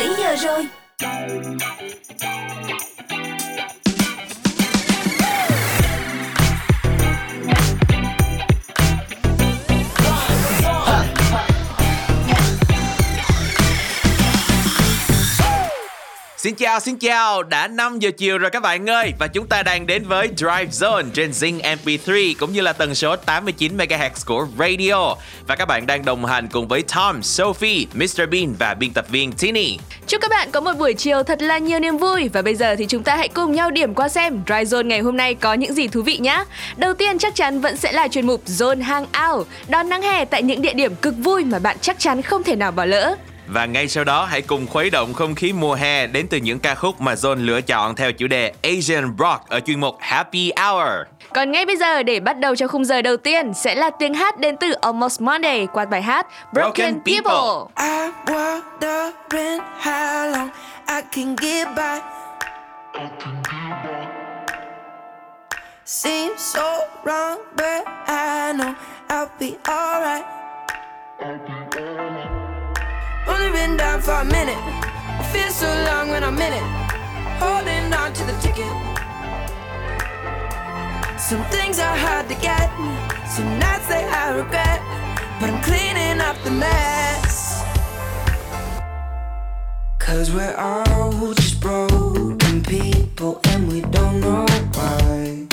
7 giờ rồi. Xin chào, xin chào, đã 5 giờ chiều rồi các bạn ơi. Và chúng ta đang đến với Drive Zone trên Zing MP3 Cũng như là tần số 89MHz của radio. Và các bạn đang đồng hành cùng với Tom, Sophie, Mr. Bean và biên tập viên Tini. Chúc các bạn có một buổi chiều thật là nhiều niềm vui. Và bây giờ thì chúng ta hãy cùng nhau điểm qua xem Drive Zone ngày hôm nay có những gì thú vị nhé Đầu tiên chắc chắn vẫn sẽ là chuyên mục Zone Hangout Đón nắng hè tại những địa điểm cực vui mà bạn chắc chắn không thể nào bỏ lỡ và ngay sau đó hãy cùng khuấy động không khí mùa hè đến từ những ca khúc mà Zone lựa chọn theo chủ đề Asian Rock ở chuyên mục Happy Hour. Còn ngay bây giờ để bắt đầu cho khung giờ đầu tiên sẽ là tiếng hát đến từ Almost Monday qua bài hát Broken, Broken People. People. I wondering how long I can get by. Seems so wrong, but I know I'll be alright. Only been down for a minute. It feels so long when I'm in it. Holding on to the ticket. Some things are hard to get. Some nights they I regret. But I'm cleaning up the mess. Cause we're all just broken people and we don't know why.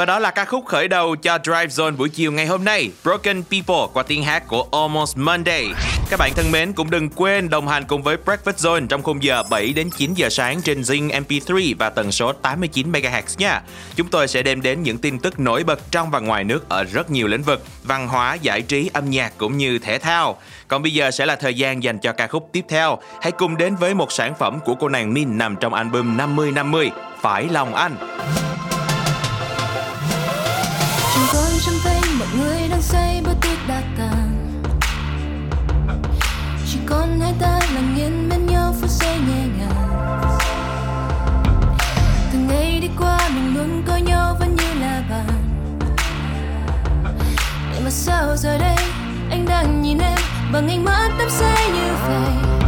Và đó là ca khúc khởi đầu cho Drive Zone buổi chiều ngày hôm nay Broken People qua tiếng hát của Almost Monday. Các bạn thân mến cũng đừng quên đồng hành cùng với Breakfast Zone trong khung giờ 7 đến 9 giờ sáng trên Zing MP3 và tần số 89MHz nha. Chúng tôi sẽ đem đến những tin tức nổi bật trong và ngoài nước ở rất nhiều lĩnh vực Văn hóa, giải trí, âm nhạc cũng như thể thao. Còn bây giờ sẽ là thời gian dành cho ca khúc tiếp theo. Hãy cùng đến với một sản phẩm của cô nàng Min nằm trong album 50-50 Phải lòng anh. Chẳng còn trong tay mọi người đang say bữa tiệc đã tàn Chỉ còn hai ta lặng yên bên nhau phút giây nhẹ nhàng. Từng ngày đi qua mình luôn coi nhau vẫn như là bạn. Vậy mà sao giờ đây anh đang nhìn em bằng ánh mắt đắm say như vậy?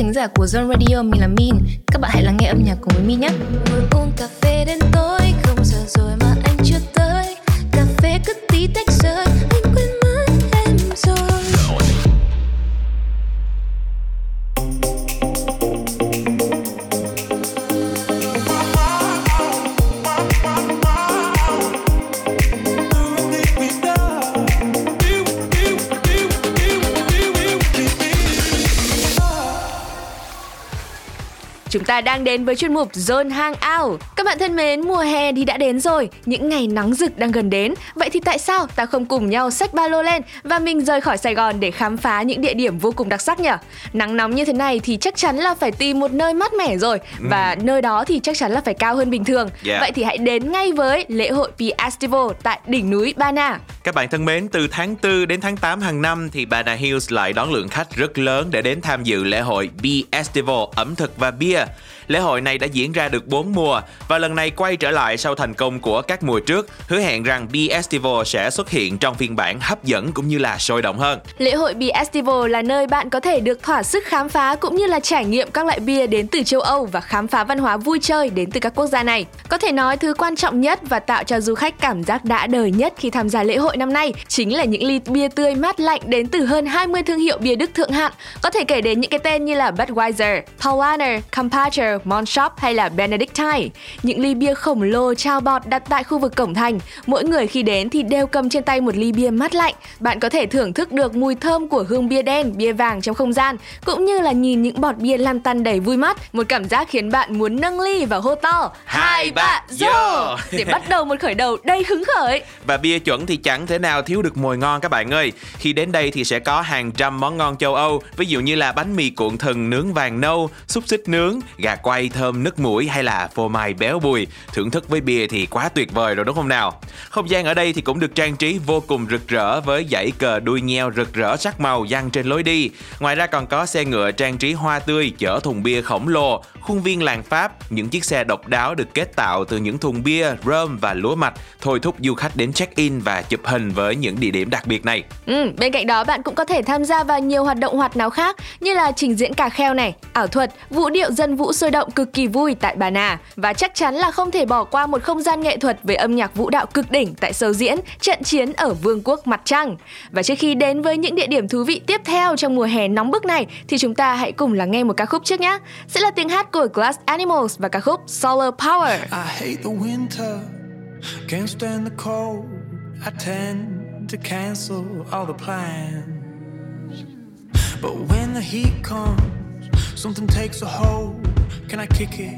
Thính giả của Zone Radio, mình là Min. Các bạn hãy lắng nghe âm nhạc cùng với Min nhé. Ngồi uống cà phê Đang đến với chuyên mục Zone Hangout. Các bạn thân mến, mùa hè thì đã đến rồi, những ngày nắng rực đang gần đến. Vậy thì tại sao ta không cùng nhau xách ba lô lên và mình rời khỏi Sài Gòn để khám phá những địa điểm vô cùng đặc sắc nhỉ? Nắng nóng như thế này thì chắc chắn là phải tìm một nơi mát mẻ rồi và nơi đó thì chắc chắn là phải cao hơn bình thường. Yeah. Vậy thì hãy đến ngay với lễ hội Festival tại đỉnh núi Ba Na. Các bạn thân mến, từ tháng 4 đến tháng 8 hàng năm thì Bana Hills lại đón lượng khách rất lớn để đến tham dự lễ hội Bee Festival ẩm thực và bia. Lễ hội này đã diễn ra được 4 mùa và lần này quay trở lại sau thành công của các mùa trước, hứa hẹn rằng Biestival Festival sẽ xuất hiện trong phiên bản hấp dẫn cũng như là sôi động hơn. Lễ hội Biestival Festival là nơi bạn có thể được thỏa sức khám phá cũng như là trải nghiệm các loại bia đến từ châu Âu và khám phá văn hóa vui chơi đến từ các quốc gia này. Có thể nói thứ quan trọng nhất và tạo cho du khách cảm giác đã đời nhất khi tham gia lễ hội năm nay chính là những ly bia tươi mát lạnh đến từ hơn 20 thương hiệu bia Đức thượng hạng. Có thể kể đến những cái tên như là Budweiser, Paulaner, Kampacher, Monshop hay là Benedictine. Những ly bia khổng lồ trao bọt đặt tại khu vực cổng thành. Mỗi người khi đến thì đều cầm trên tay một ly bia mát lạnh. Bạn có thể thưởng thức được mùi thơm của hương bia đen, bia vàng trong không gian, cũng như là nhìn những bọt bia lan tăn đầy vui mắt. Một cảm giác khiến bạn muốn nâng ly và hô to Hai ba, yo! để bắt đầu một khởi đầu đầy hứng khởi. Và bia chuẩn thì chẳng thể nào thiếu được mồi ngon các bạn ơi. Khi đến đây thì sẽ có hàng trăm món ngon châu Âu, ví dụ như là bánh mì cuộn thừng nướng vàng nâu, xúc xích nướng, gà quay quay thơm nức mũi hay là phô mai béo bùi. Thưởng thức với bia thì quá tuyệt vời rồi đúng không nào? Không gian ở đây thì cũng được trang trí vô cùng rực rỡ với dãy cờ đuôi nheo rực rỡ sắc màu dăng trên lối đi. Ngoài ra còn có xe ngựa trang trí hoa tươi chở thùng bia khổng lồ, khuôn viên làng Pháp, những chiếc xe độc đáo được kết tạo từ những thùng bia, rơm và lúa mạch, thôi thúc du khách đến check-in và chụp hình với những địa điểm đặc biệt này. Ừ, bên cạnh đó bạn cũng có thể tham gia vào nhiều hoạt động hoạt náo khác như là trình diễn cà kheo này, ảo thuật, vũ điệu dân vũ sôi động cực kỳ vui tại Bà Nà và chắc chắn là không thể bỏ qua một không gian nghệ thuật với âm nhạc vũ đạo cực đỉnh tại sâu diễn trận chiến ở Vương quốc Mặt Trăng. Và trước khi đến với những địa điểm thú vị tiếp theo trong mùa hè nóng bức này thì chúng ta hãy cùng lắng nghe một ca khúc trước nhé. Sẽ là tiếng hát của Glass Animals và ca khúc Solar Power. I hate the winter, can't stand the cold. I tend to cancel all the plans. But when the heat comes, something takes a hold. Can I kick it?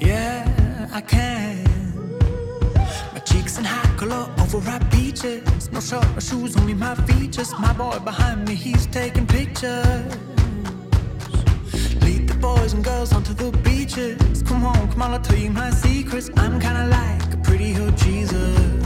Yeah, I can. My cheeks in high color, overripe peaches. No shirt or shoes, only my features. My boy behind me, he's taking pictures. Lead the boys and girls onto the beaches. Come on, come on, I'll tell you my secrets. I'm kinda like a pretty hood Jesus.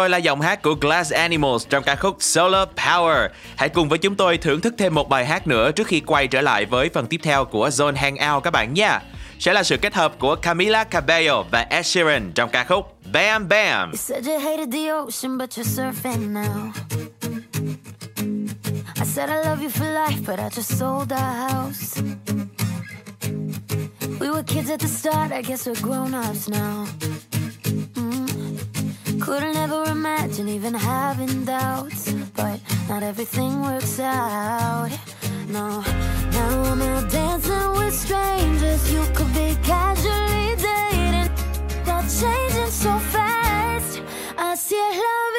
Rồi là giọng hát của Glass Animals trong ca khúc Solar Power. Hãy cùng với chúng tôi thưởng thức thêm một bài hát nữa trước khi quay trở lại với phần tiếp theo của Zone Hangout các bạn nha. Sẽ là sự kết hợp của Camila Cabello và Ed Sheeran trong ca khúc Bam Bam. You said you hated the ocean, but you're surfing now. I said I love you for life, but I just sold our house. We were kids at the start, I guess we're grown ups now. Couldn't ever imagine even having doubts, but not everything works out. No, now I'm out dancing with strangers. You could be casually dating. That's changing so fast. I see love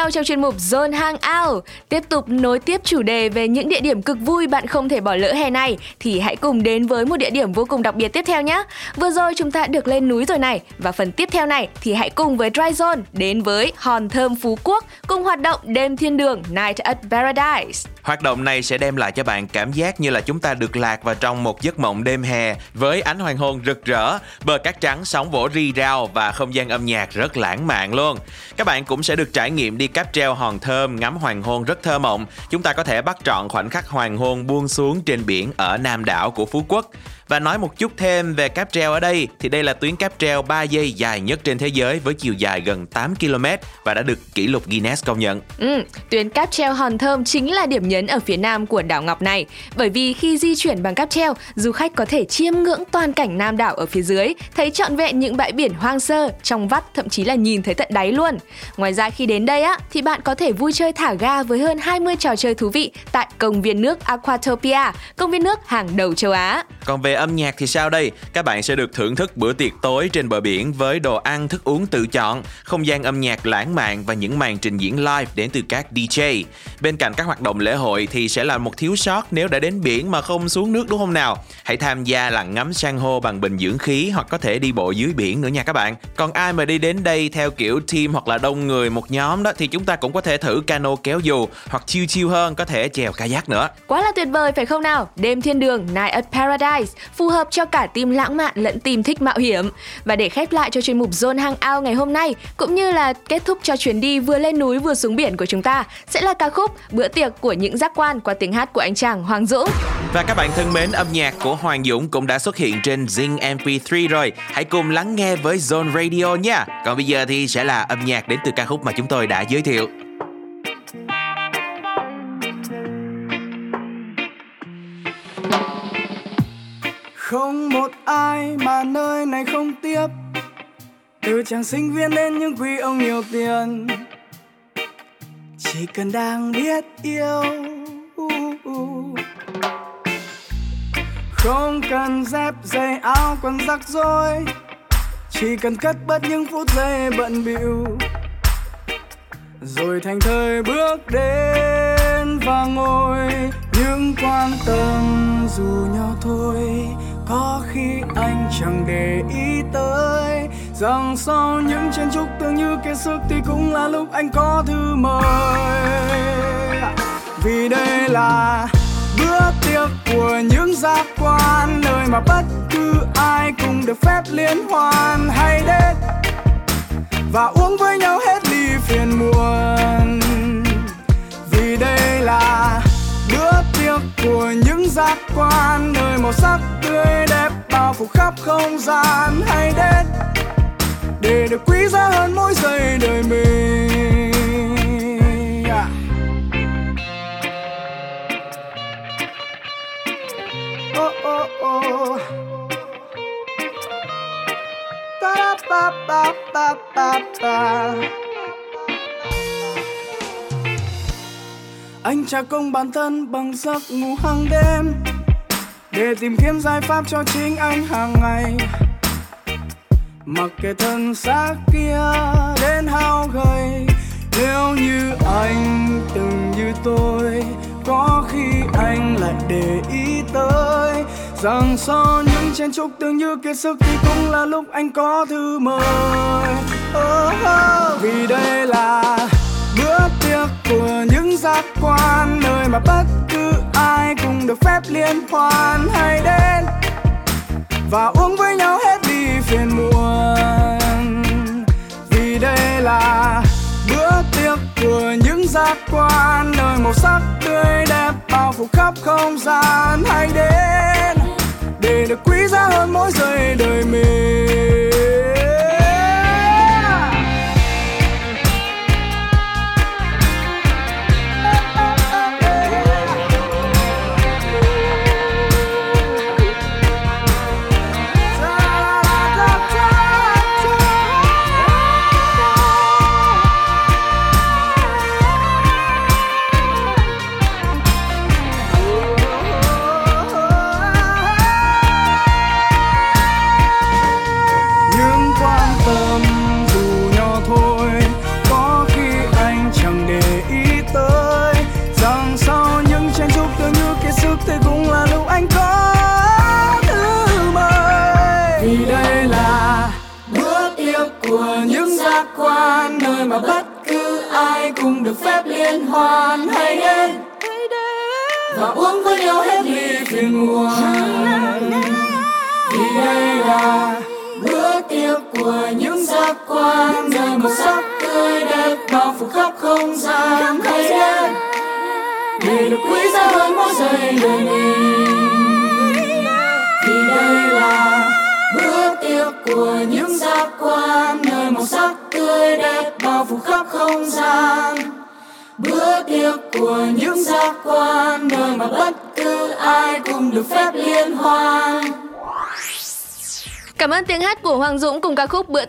nhau trong chuyên mục Zone Hangout. Tiếp tục nối tiếp chủ đề về những địa điểm cực vui bạn không thể bỏ lỡ hè này, thì hãy cùng đến với một địa điểm vô cùng đặc biệt tiếp theo nhé. Vừa rồi chúng ta được lên núi rồi này, và phần tiếp theo này thì hãy cùng với Dry Zone đến với Hòn Thơm Phú Quốc cùng hoạt động đêm thiên đường Night at Paradise. Hoạt động này sẽ đem lại cho bạn cảm giác như là chúng ta được lạc vào trong một giấc mộng đêm hè với ánh hoàng hôn rực rỡ, bờ cát trắng sóng vỗ ri rao và không gian âm nhạc rất lãng mạn luôn. Các bạn cũng sẽ được trải nghiệm đi cáp treo hòn thơm ngắm hoàng hôn rất thơ mộng. Chúng ta có thể bắt trọn khoảnh khắc hoàng hôn buông xuống trên biển ở Nam đảo của Phú Quốc. Và nói một chút thêm về cáp treo ở đây thì đây là tuyến cáp treo 3 giây dài nhất trên thế giới với chiều dài gần 8 km và đã được kỷ lục Guinness công nhận. Ừ, tuyến cáp treo Hòn Thơm chính là điểm nhấn ở phía nam của đảo Ngọc này. Bởi vì khi di chuyển bằng cáp treo, du khách có thể chiêm ngưỡng toàn cảnh Nam đảo ở phía dưới, thấy trọn vẹn những bãi biển hoang sơ, trong vắt thậm chí là nhìn thấy tận đáy luôn. Ngoài ra khi đến đây á, thì bạn có thể vui chơi thả ga với hơn 20 trò chơi thú vị tại công viên nước Aquatopia, công viên nước hàng đầu châu Á. Còn về âm nhạc thì sao đây? Các bạn sẽ được thưởng thức bữa tiệc tối trên bờ biển với đồ ăn, thức uống tự chọn, không gian âm nhạc lãng mạn và những màn trình diễn live đến từ các DJ. Bên cạnh các hoạt động lễ hội thì sẽ là một thiếu sót nếu đã đến biển mà không xuống nước đúng không nào? Hãy tham gia lặn ngắm san hô bằng bình dưỡng khí hoặc có thể đi bộ dưới biển nữa nha các bạn. Còn ai mà đi đến đây theo kiểu team hoặc là đông người một nhóm đó thì chúng ta cũng có thể thử cano kéo dù hoặc chiêu chiêu hơn có thể chèo kayak nữa. Quá là tuyệt vời phải không nào? Đêm thiên đường Night at Paradise phù hợp cho cả team lãng mạn lẫn team thích mạo hiểm. Và để khép lại cho chuyên mục Zone Hangout ngày hôm nay cũng như là kết thúc cho chuyến đi vừa lên núi vừa xuống biển của chúng ta sẽ là ca khúc Bữa tiệc của những giác quan qua tiếng hát của anh chàng Hoàng Dũng. Và các bạn thân mến, âm nhạc của Hoàng Dũng cũng đã xuất hiện trên Zing MP3 rồi. Hãy cùng lắng nghe với Zone Radio nha. Còn bây giờ thì sẽ là âm nhạc đến từ ca khúc mà chúng tôi đã giới thiệu. Không một ai mà nơi này không tiếp. Từ chàng sinh viên đến những quý ông nhiều tiền. Chỉ cần đang biết yêu. Không cần dép giày áo quần rắc rối. Chỉ cần cất bớt những phút giây bận bịu. Rồi thành thời bước đến và ngồi. Những quan tâm dù nhau thôi. Có khi anh chẳng để ý tới Rằng sau những chen chúc tưởng như kiệt sức Thì cũng là lúc anh có thư mời. Vì đây là bữa tiệc của những giác quan, Nơi mà bất cứ ai cũng được phép liên hoan. Hay đến và uống với nhau hết ly phiền muộn. Vì đây là bữa tiệc của những giác quan nơi màu sắc tươi đẹp bao phủ khắp không gian hay đến để được quý giá hơn mỗi giây đời mình yeah. oh, oh, oh. Ba ba ba ba ba ba Anh trả công bản thân bằng giấc ngủ hàng đêm Để tìm kiếm giải pháp cho chính anh hàng ngày Mặc kệ thân xác kia đến hao gầy Nếu như anh từng như tôi Có khi anh lại để ý tới Rằng sau những chen chúc tương như kiệt sức Thì cũng là lúc anh có thư mời oh, oh. Vì đây là tiệc của những giác quan, nơi mà bất cứ ai cũng được phép liên hoan hay đến và uống với nhau hết đi phiền muộn. Vì đây là bữa tiệc của những giác quan, nơi màu sắc tươi đẹp bao phủ khắp không gian hãy đến để được quý giá hơn mỗi giây đời mình.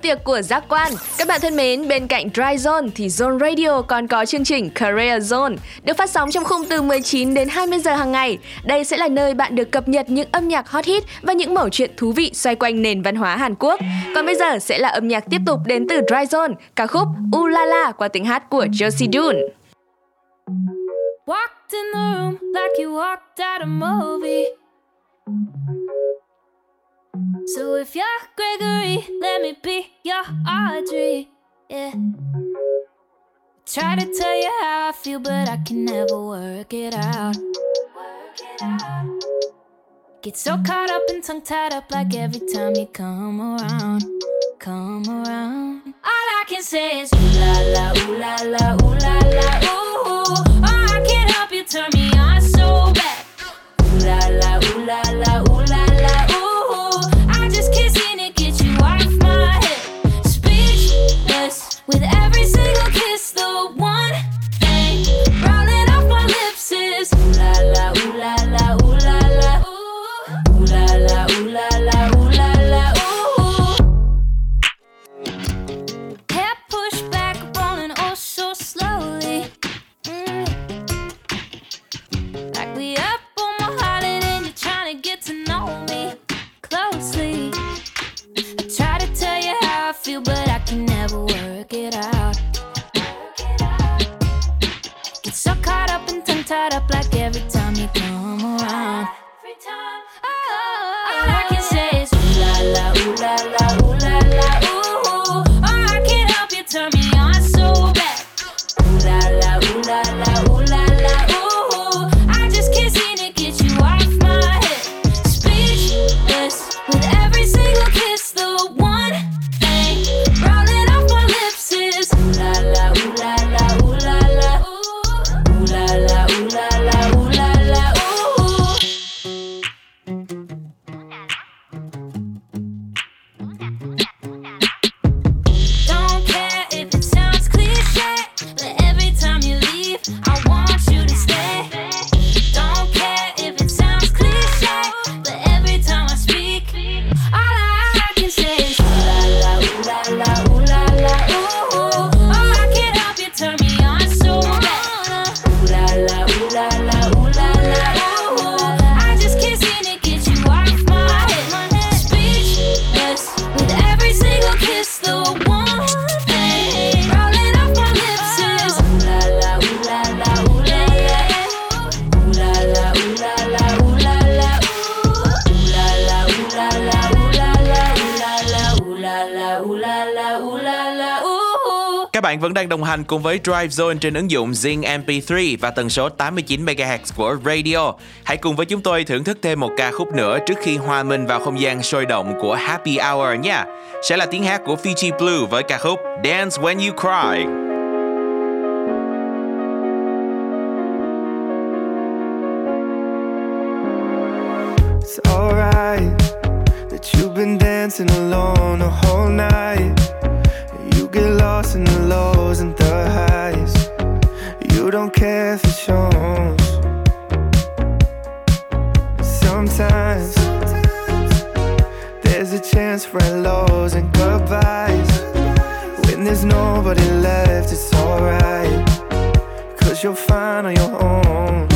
Tiệc của Giác Quan. Các bạn thân mến, bên cạnh Dry Zone thì Zone Radio còn có chương trình Career Zone được phát sóng trong khung từ 19 đến 20 giờ hàng ngày. Đây sẽ là nơi bạn được cập nhật những âm nhạc hot hit và những mẩu chuyện thú vị xoay quanh nền văn hóa Hàn Quốc. Còn bây giờ sẽ là âm nhạc tiếp tục đến từ Dry Zone, ca khúc Ulala qua tiếng hát của Josie Dune. Walked in the room like you walked out a movie. So if you're Gregory, let me be your Audrey. Yeah. Try to tell you how I feel, but I can never work it out. Work it out. Get so caught up and tongue tied up like every time you come around, come around. All I can say is ooh la la, ooh la la, ooh la la, ooh. Oh, I can't help you, turn me on so bad. Ooh la la, ooh la la, ooh đang đồng hành cùng với Drive Zone trên ứng dụng Zing MP3 và tần số 89 MHz của radio. Hãy cùng với chúng tôi thưởng thức thêm một ca khúc nữa trước khi hòa mình vào không gian sôi động của Happy Hour nha. Sẽ là tiếng hát của Fiji Blue với ca khúc Dance When You Cry. It's alright that you've been dancing alone the whole night. You get lost in the low. You don't care if it shows. Sometimes there's a chance for lows and goodbyes. When there's nobody left, it's alright. Cause you're fine on your own.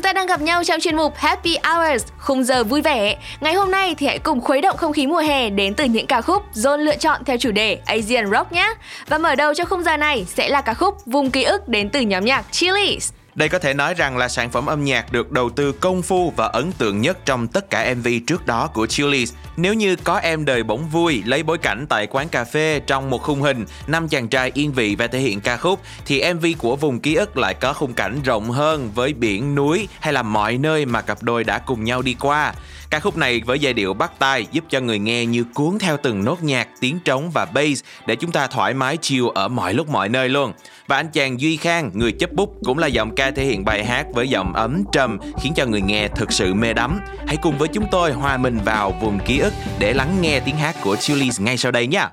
Chúng ta đang gặp nhau trong chuyên mục Happy Hours, khung giờ vui vẻ. Ngày hôm nay thì hãy cùng khuấy động không khí mùa hè đến từ những ca khúc John lựa chọn theo chủ đề Asian Rock nhé. Và mở đầu cho khung giờ này sẽ là ca khúc Vùng ký ức đến từ nhóm nhạc Chili's. Đây có thể nói rằng là sản phẩm âm nhạc được đầu tư công phu và ấn tượng nhất trong tất cả MV trước đó của Chillies. Nếu như có em đời bỗng vui lấy bối cảnh tại quán cà phê trong một khung hình năm chàng trai yên vị và thể hiện ca khúc thì MV của vùng ký ức lại có khung cảnh rộng hơn với biển, núi hay là mọi nơi mà cặp đôi đã cùng nhau đi qua. Ca khúc này với giai điệu bắt tai giúp cho người nghe như cuốn theo từng nốt nhạc, tiếng trống và bass để chúng ta thoải mái chill ở mọi lúc mọi nơi luôn. Và anh chàng Duy Khang, người chấp bút cũng là giọng ca thể hiện bài hát với giọng ấm trầm khiến cho người nghe thực sự mê đắm. Hãy cùng với chúng tôi hòa mình vào vùng ký ức để lắng nghe tiếng hát của Chillies ngay sau đây nhé.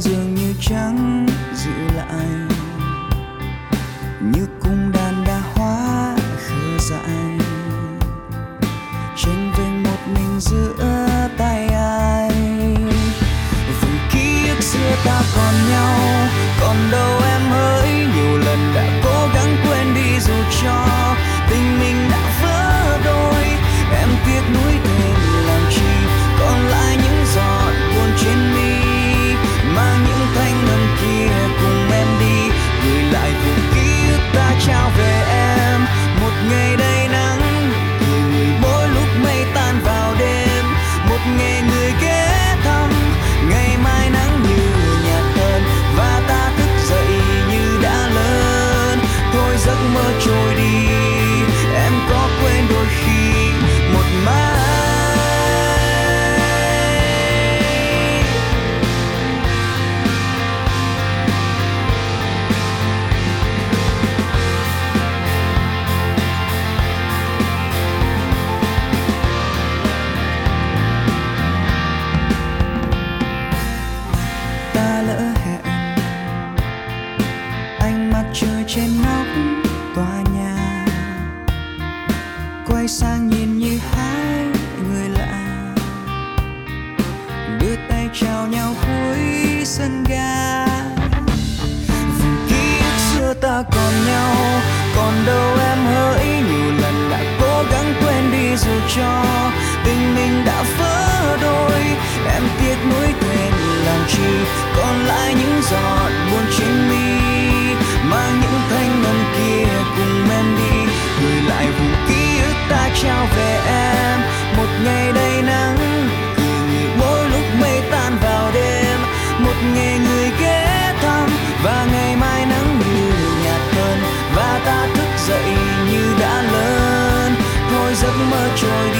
Dường như trắng trừ còn lại những giọt buồn trên mi, mang những thanh ngân kia cùng em đi. Gửi lại vùng ký ức ta trao về em. Một ngày đầy nắng cười người mỗi lúc mây tan vào đêm. Một ngày người ghé thăm, và ngày mai nắng như nhạt hơn. Và ta thức dậy như đã lớn, thôi giấc mơ trôi đi.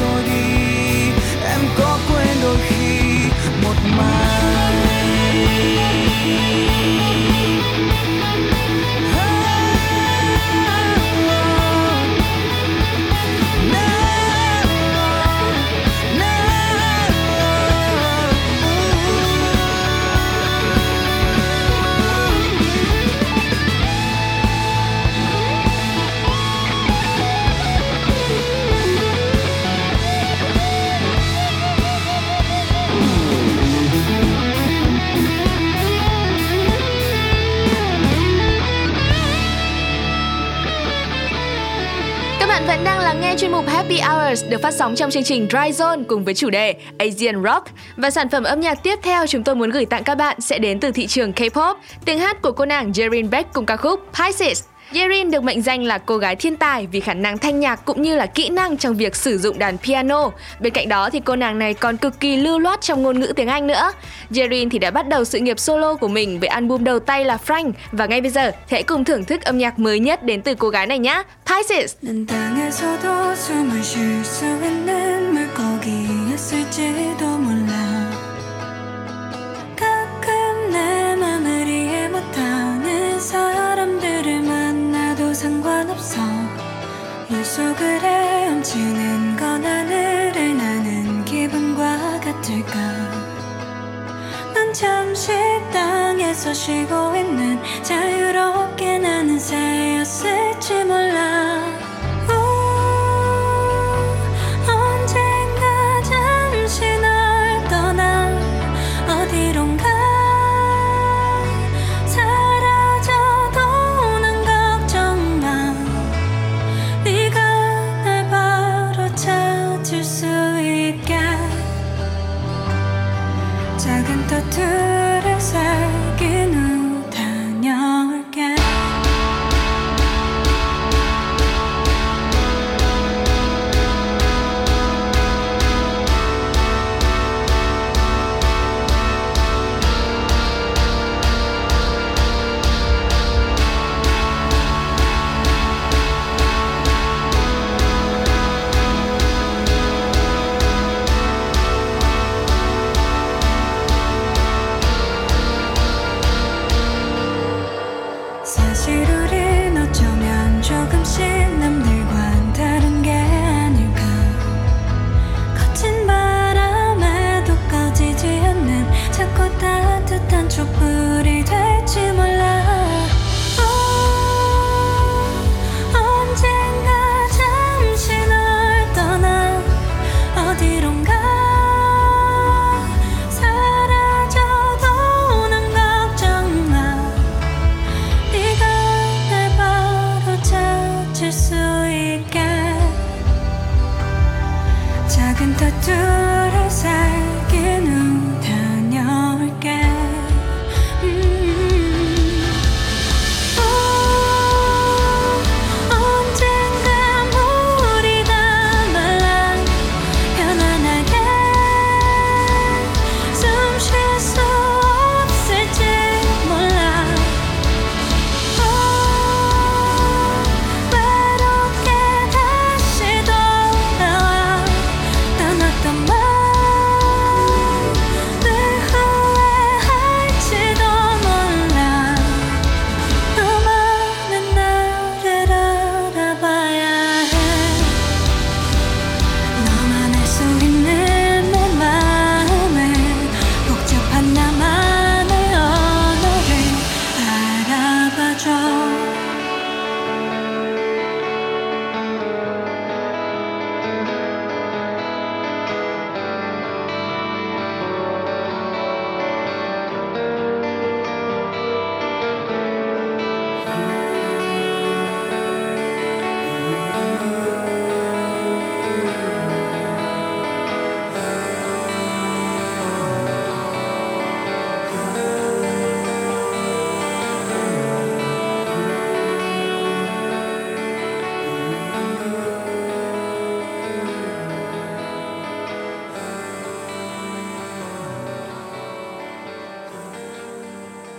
Mơ Happy Hours được phát sóng trong chương trình Dry Zone cùng với chủ đề Asian Rock. Và sản phẩm âm nhạc tiếp theo chúng tôi muốn gửi tặng các bạn sẽ đến từ thị trường K-pop, tiếng hát của cô nàng Jerin Beck cùng ca khúc Pisces. Yerin được mệnh danh là cô gái thiên tài vì khả năng thanh nhạc cũng như là kỹ năng trong việc sử dụng đàn piano. Bên cạnh đó thì cô nàng này còn cực kỳ lưu loát trong ngôn ngữ tiếng Anh nữa. Yerin thì đã bắt đầu sự nghiệp solo của mình với album đầu tay là Frank và ngay bây giờ thì hãy cùng thưởng thức âm nhạc mới nhất đến từ cô gái này nhé. Pisces. 사람 상관없어. 물 속을 헤엄치는 건 하늘을 나는 기분과 같을까? 난 잠시 땅에서 쉬고 있는 자유롭게 나는 새였을지 몰라 to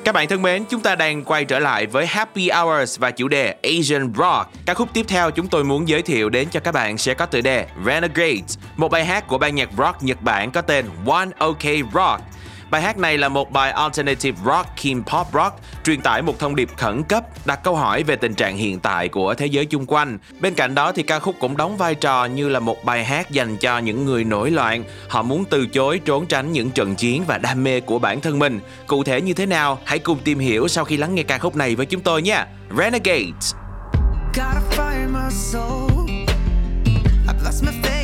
Các bạn thân mến, chúng ta đang quay trở lại với Happy Hours và chủ đề Asian Rock. Ca khúc tiếp theo chúng tôi muốn giới thiệu đến cho các bạn sẽ có tựa đề Renegades, một bài hát của ban nhạc rock Nhật Bản có tên One OK Rock. Bài hát này là một bài alternative rock, kim pop rock, truyền tải một thông điệp khẩn cấp, đặt câu hỏi về tình trạng hiện tại của thế giới chung quanh. Bên cạnh đó thì ca khúc cũng đóng vai trò như là một bài hát dành cho những người nổi loạn. Họ muốn từ chối trốn tránh những trận chiến và đam mê của bản thân mình. Cụ thể như thế nào? Hãy cùng tìm hiểu sau khi lắng nghe ca khúc này với chúng tôi nha. Renegades. Gotta find my soul. I've lost my faith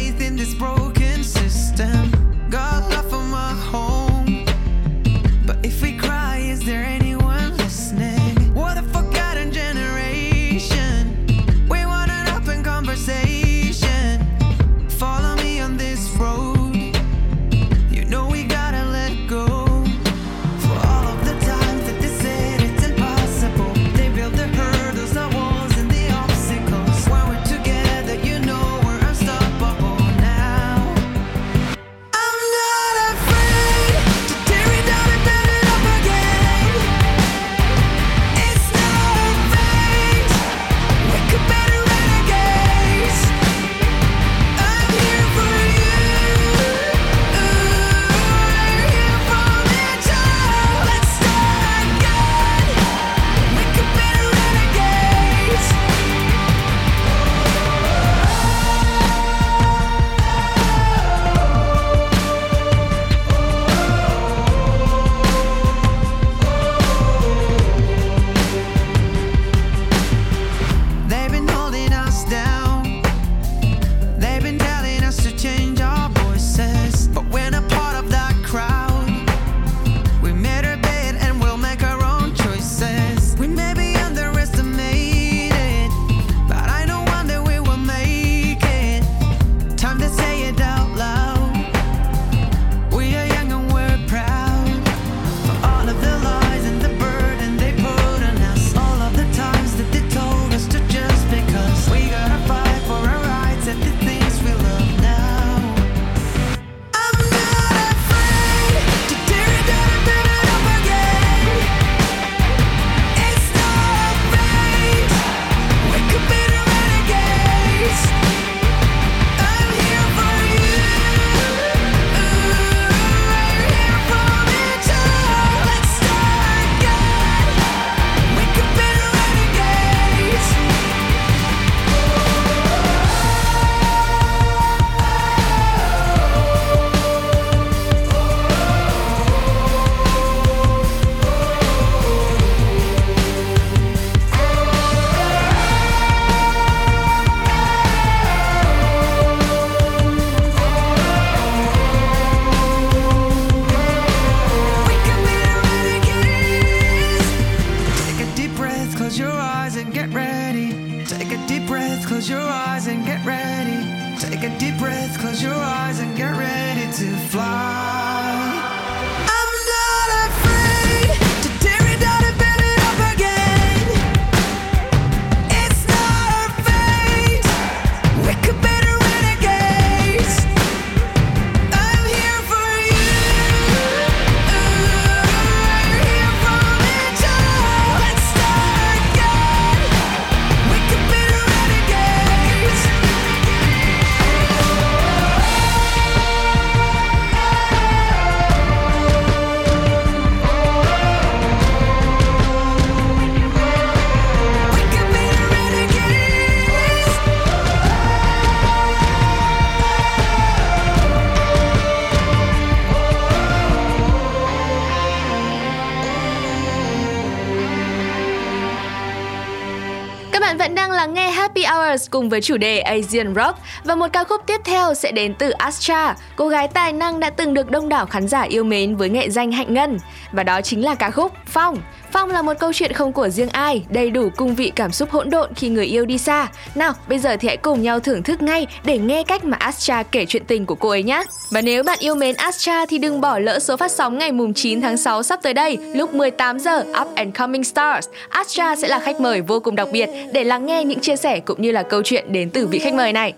cùng với chủ đề Asian Rock. Và một ca khúc tiếp theo sẽ đến từ Astra, cô gái tài năng đã từng được đông đảo khán giả yêu mến với nghệ danh Hạnh Ngân và đó chính là ca khúc Phong. Phong là một câu chuyện không của riêng ai, đầy đủ cung vị cảm xúc hỗn độn khi người yêu đi xa. Nào, bây giờ thì hãy cùng nhau thưởng thức ngay để nghe cách mà Astra kể chuyện tình của cô ấy nhé. Và nếu bạn yêu mến Astra thì đừng bỏ lỡ số phát sóng ngày mùng 9 tháng 6 sắp tới đây, lúc 18 giờ Up and Coming Stars. Astra sẽ là khách mời vô cùng đặc biệt để lắng nghe những chia sẻ cũng như là câu chuyện đến từ vị khách mời này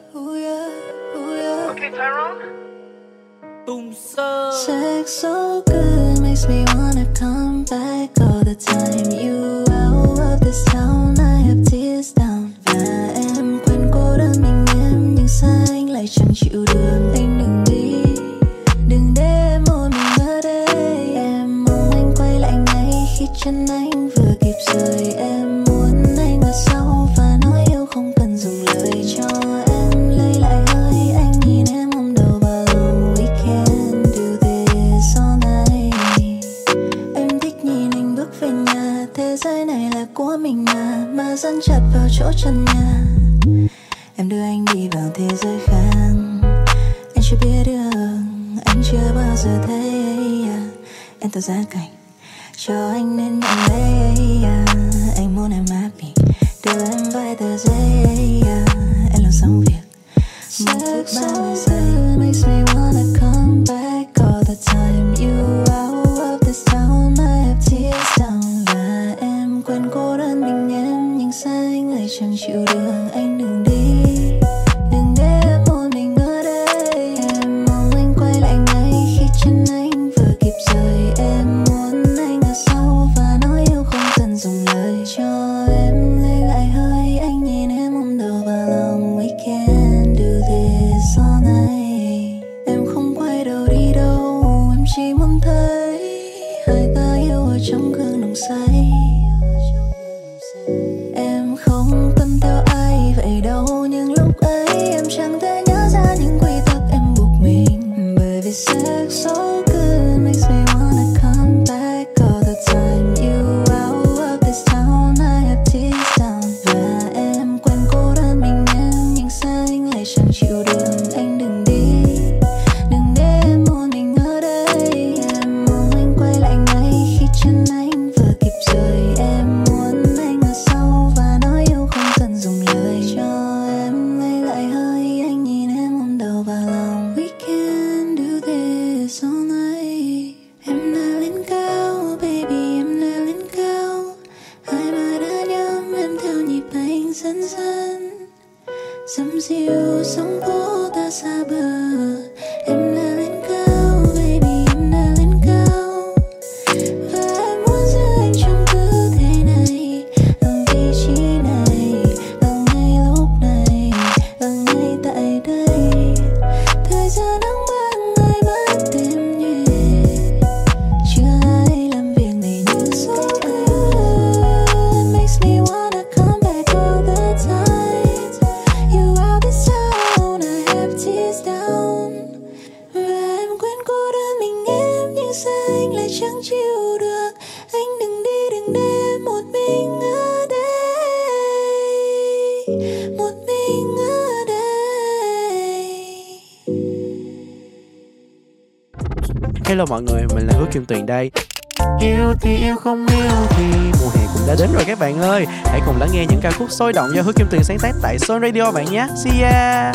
tung sơ Sex so good makes me wanna come back all the time. You out of this town, I have tears down. Và em quên cô đơn mình em nhưng sao anh lại chẳng chịu được anh đừng đi, đừng để em một mình ở đây. Em mong anh quay lại ngay khi chân anh vừa kịp rời. Em dẫn chặt vào chỗ chân nhà Em đưa anh đi vào thế giới khác Anh chưa biết được, Anh chưa bao giờ thấy. À. Em tạo ra cảnh Cho anh nên em lấy. À. Anh muốn em happy Đưa em vài tờ giấy. À. Em làm xong việc, Một phút ba mươi giây Makes me wanna come back all the time anh lại Tuyền đây. Yêu thì yêu, không yêu thì mùa hè cũng đã đến rồi các bạn ơi. Hãy cùng lắng nghe những ca khúc sôi động do Hứa Kim Tuyền sáng tác tại Son Radio bạn nhé. See ya.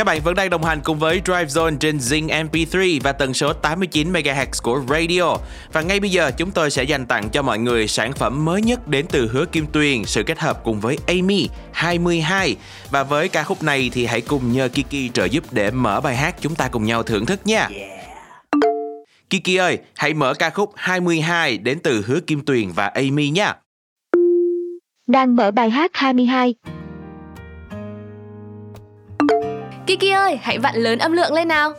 Các bạn vẫn đang đồng hành cùng với Drive Zone trên Zing MP3 và tần số 89 MHz của radio. Và ngay bây giờ chúng tôi sẽ dành tặng cho mọi người sản phẩm mới nhất đến từ Hứa Kim Tuyền, sự kết hợp cùng với Amy 22. Và với ca khúc này thì hãy cùng nhờ Kiki trợ giúp để mở bài hát chúng ta cùng nhau thưởng thức nha. Kiki ơi, hãy mở ca khúc 22 đến từ Hứa Kim Tuyền và Amy nha. Đang mở bài hát 22. Kiki ơi, hãy vặn lớn âm lượng lên nào.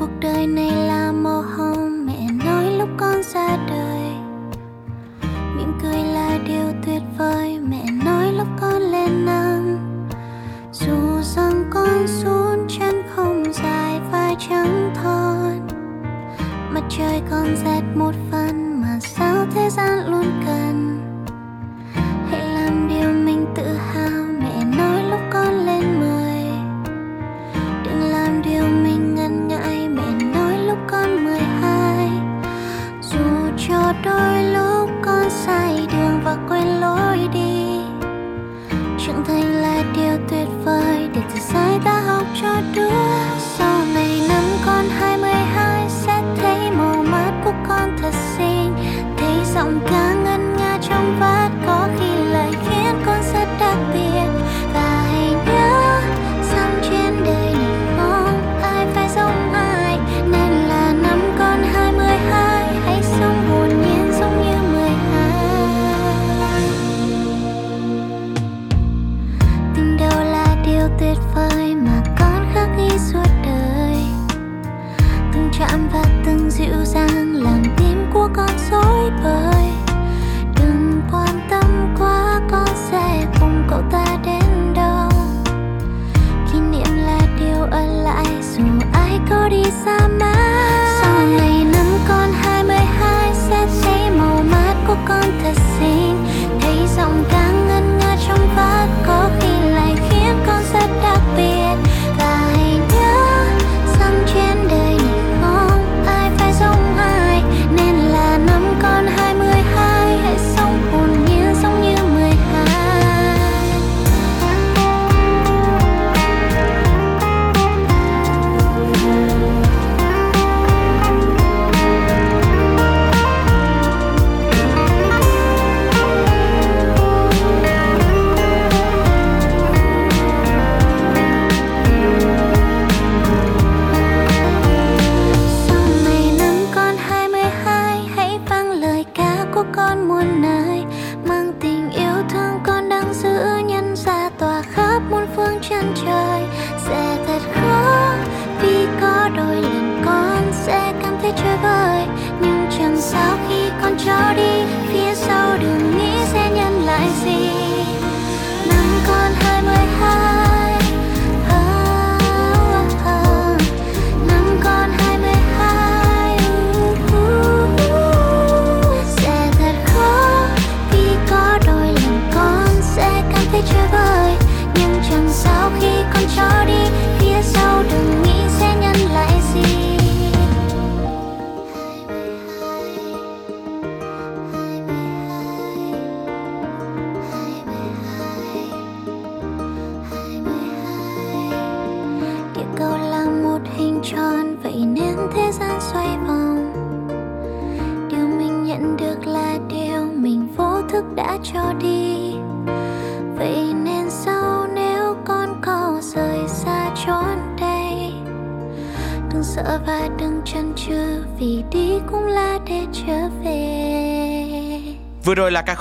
cuộc đời này là màu hồng mẹ nói lúc con ra đời. Mỉm cười là điều tuyệt vời mẹ nói lúc con lên năm dù rằng con xuống chân không dài vai trắng thon mặt trời còn rét một phần mà sao thế gian luôn cần tự hào mẹ nói lúc con lên mười. Đừng làm điều mình ngần ngại, mẹ nói lúc con mười hai. Dù cho đôi lúc con sai đường và quên lối đi, trưởng thành là điều tuyệt vời để từ sai ta học cho đứa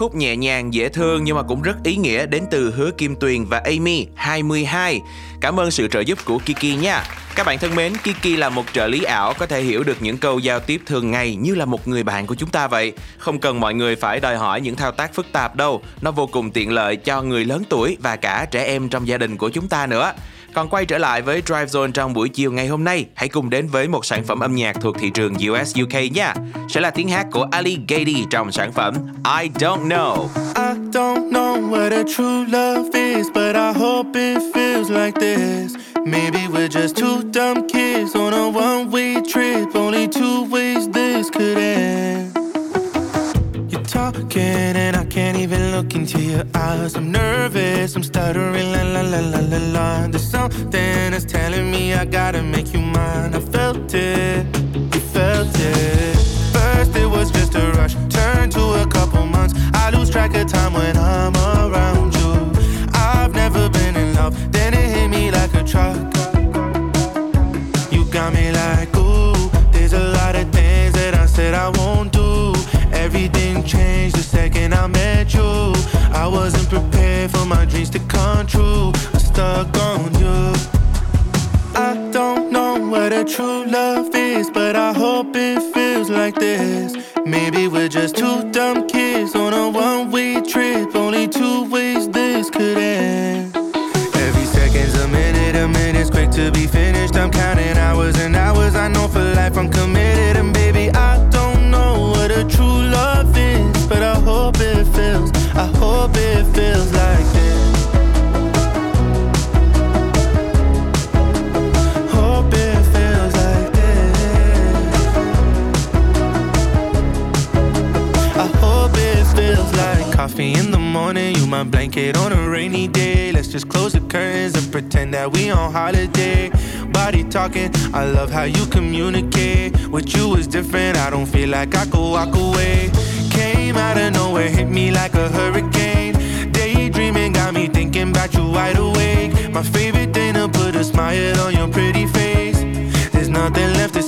khúc nhẹ nhàng, dễ thương nhưng mà cũng rất ý nghĩa đến từ Hứa Kim Tuyền và Amy 22. Cảm ơn sự trợ giúp của Kiki nha. Các bạn thân mến, Kiki là một trợ lý ảo có thể hiểu được những câu giao tiếp thường ngày như là một người bạn của chúng ta vậy. Không cần mọi người phải đòi hỏi những thao tác phức tạp đâu. Nó vô cùng tiện lợi cho người lớn tuổi và cả trẻ em trong gia đình của chúng ta nữa. Còn quay trở lại với Drive Zone trong buổi chiều ngày hôm nay, hãy cùng đến với một sản phẩm âm nhạc thuộc thị trường US UK nha. Sẽ là tiếng hát của Ali Gady trong sản phẩm I Don't Know. I don't know what a true love is, but I hope it feels like this. Maybe we're just two dumb kids on a one way trip. Only two ways this could end. Talking and I can't even look into your eyes. I'm nervous, I'm stuttering, la la la la la la. There's something that's telling me I gotta make you mine. I felt it, you felt it. First it was just a rush, turned to a couple months. I lose track of time when I'm around you. My dreams to that we on holiday. Body talking, I love how you communicate. With you is different. I don't feel like I could walk away. Came out of nowhere, hit me like a hurricane. Daydreaming got me thinking about you wide awake. My favorite thing to put a smile on your pretty face. There's nothing left to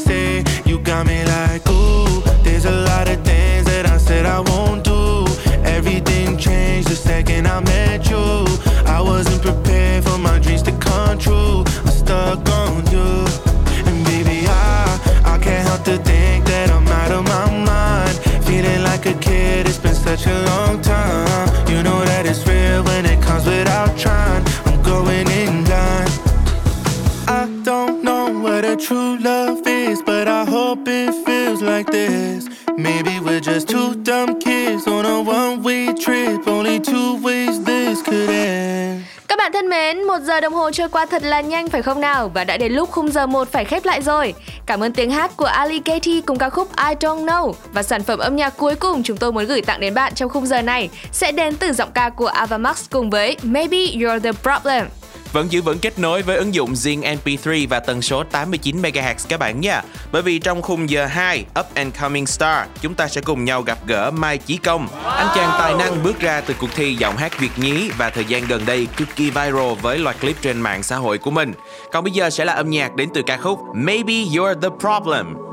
Các bạn thân mến, một giờ đồng hồ trôi qua thật là nhanh phải không nào? Và đã đến lúc khung giờ 1 phải khép lại rồi. Cảm ơn tiếng hát của Ali Katy cùng ca khúc I Don't Know và sản phẩm âm nhạc cuối cùng chúng tôi muốn gửi tặng đến bạn trong khung giờ này sẽ đến từ giọng ca của Ava Max cùng với Maybe You're the Problem. Vẫn giữ vững kết nối với ứng dụng Zing MP3 và tần số 89 MHz các bạn nha. Bởi vì trong khung giờ 2 Up and Coming Star, chúng ta sẽ cùng nhau gặp gỡ Mai Chí Công. Anh chàng tài năng bước ra từ cuộc thi giọng hát Việt nhí và thời gian gần đây cực kỳ viral với loạt clip trên mạng xã hội của mình. Còn bây giờ sẽ là âm nhạc đến từ ca khúc Maybe You're the Problem.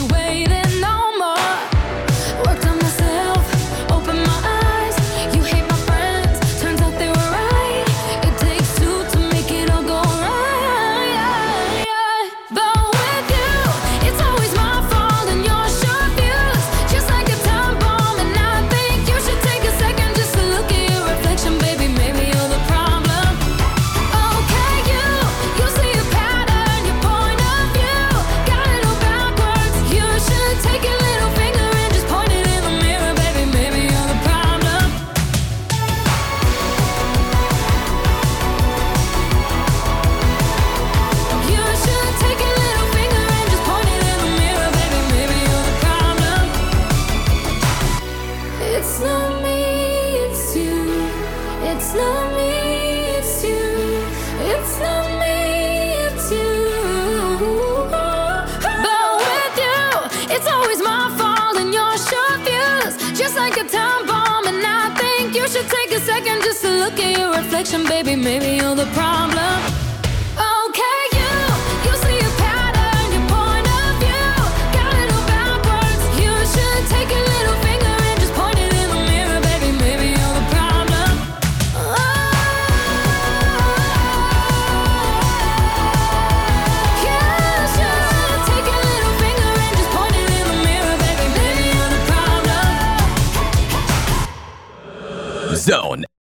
baby. Maybe you're the problem.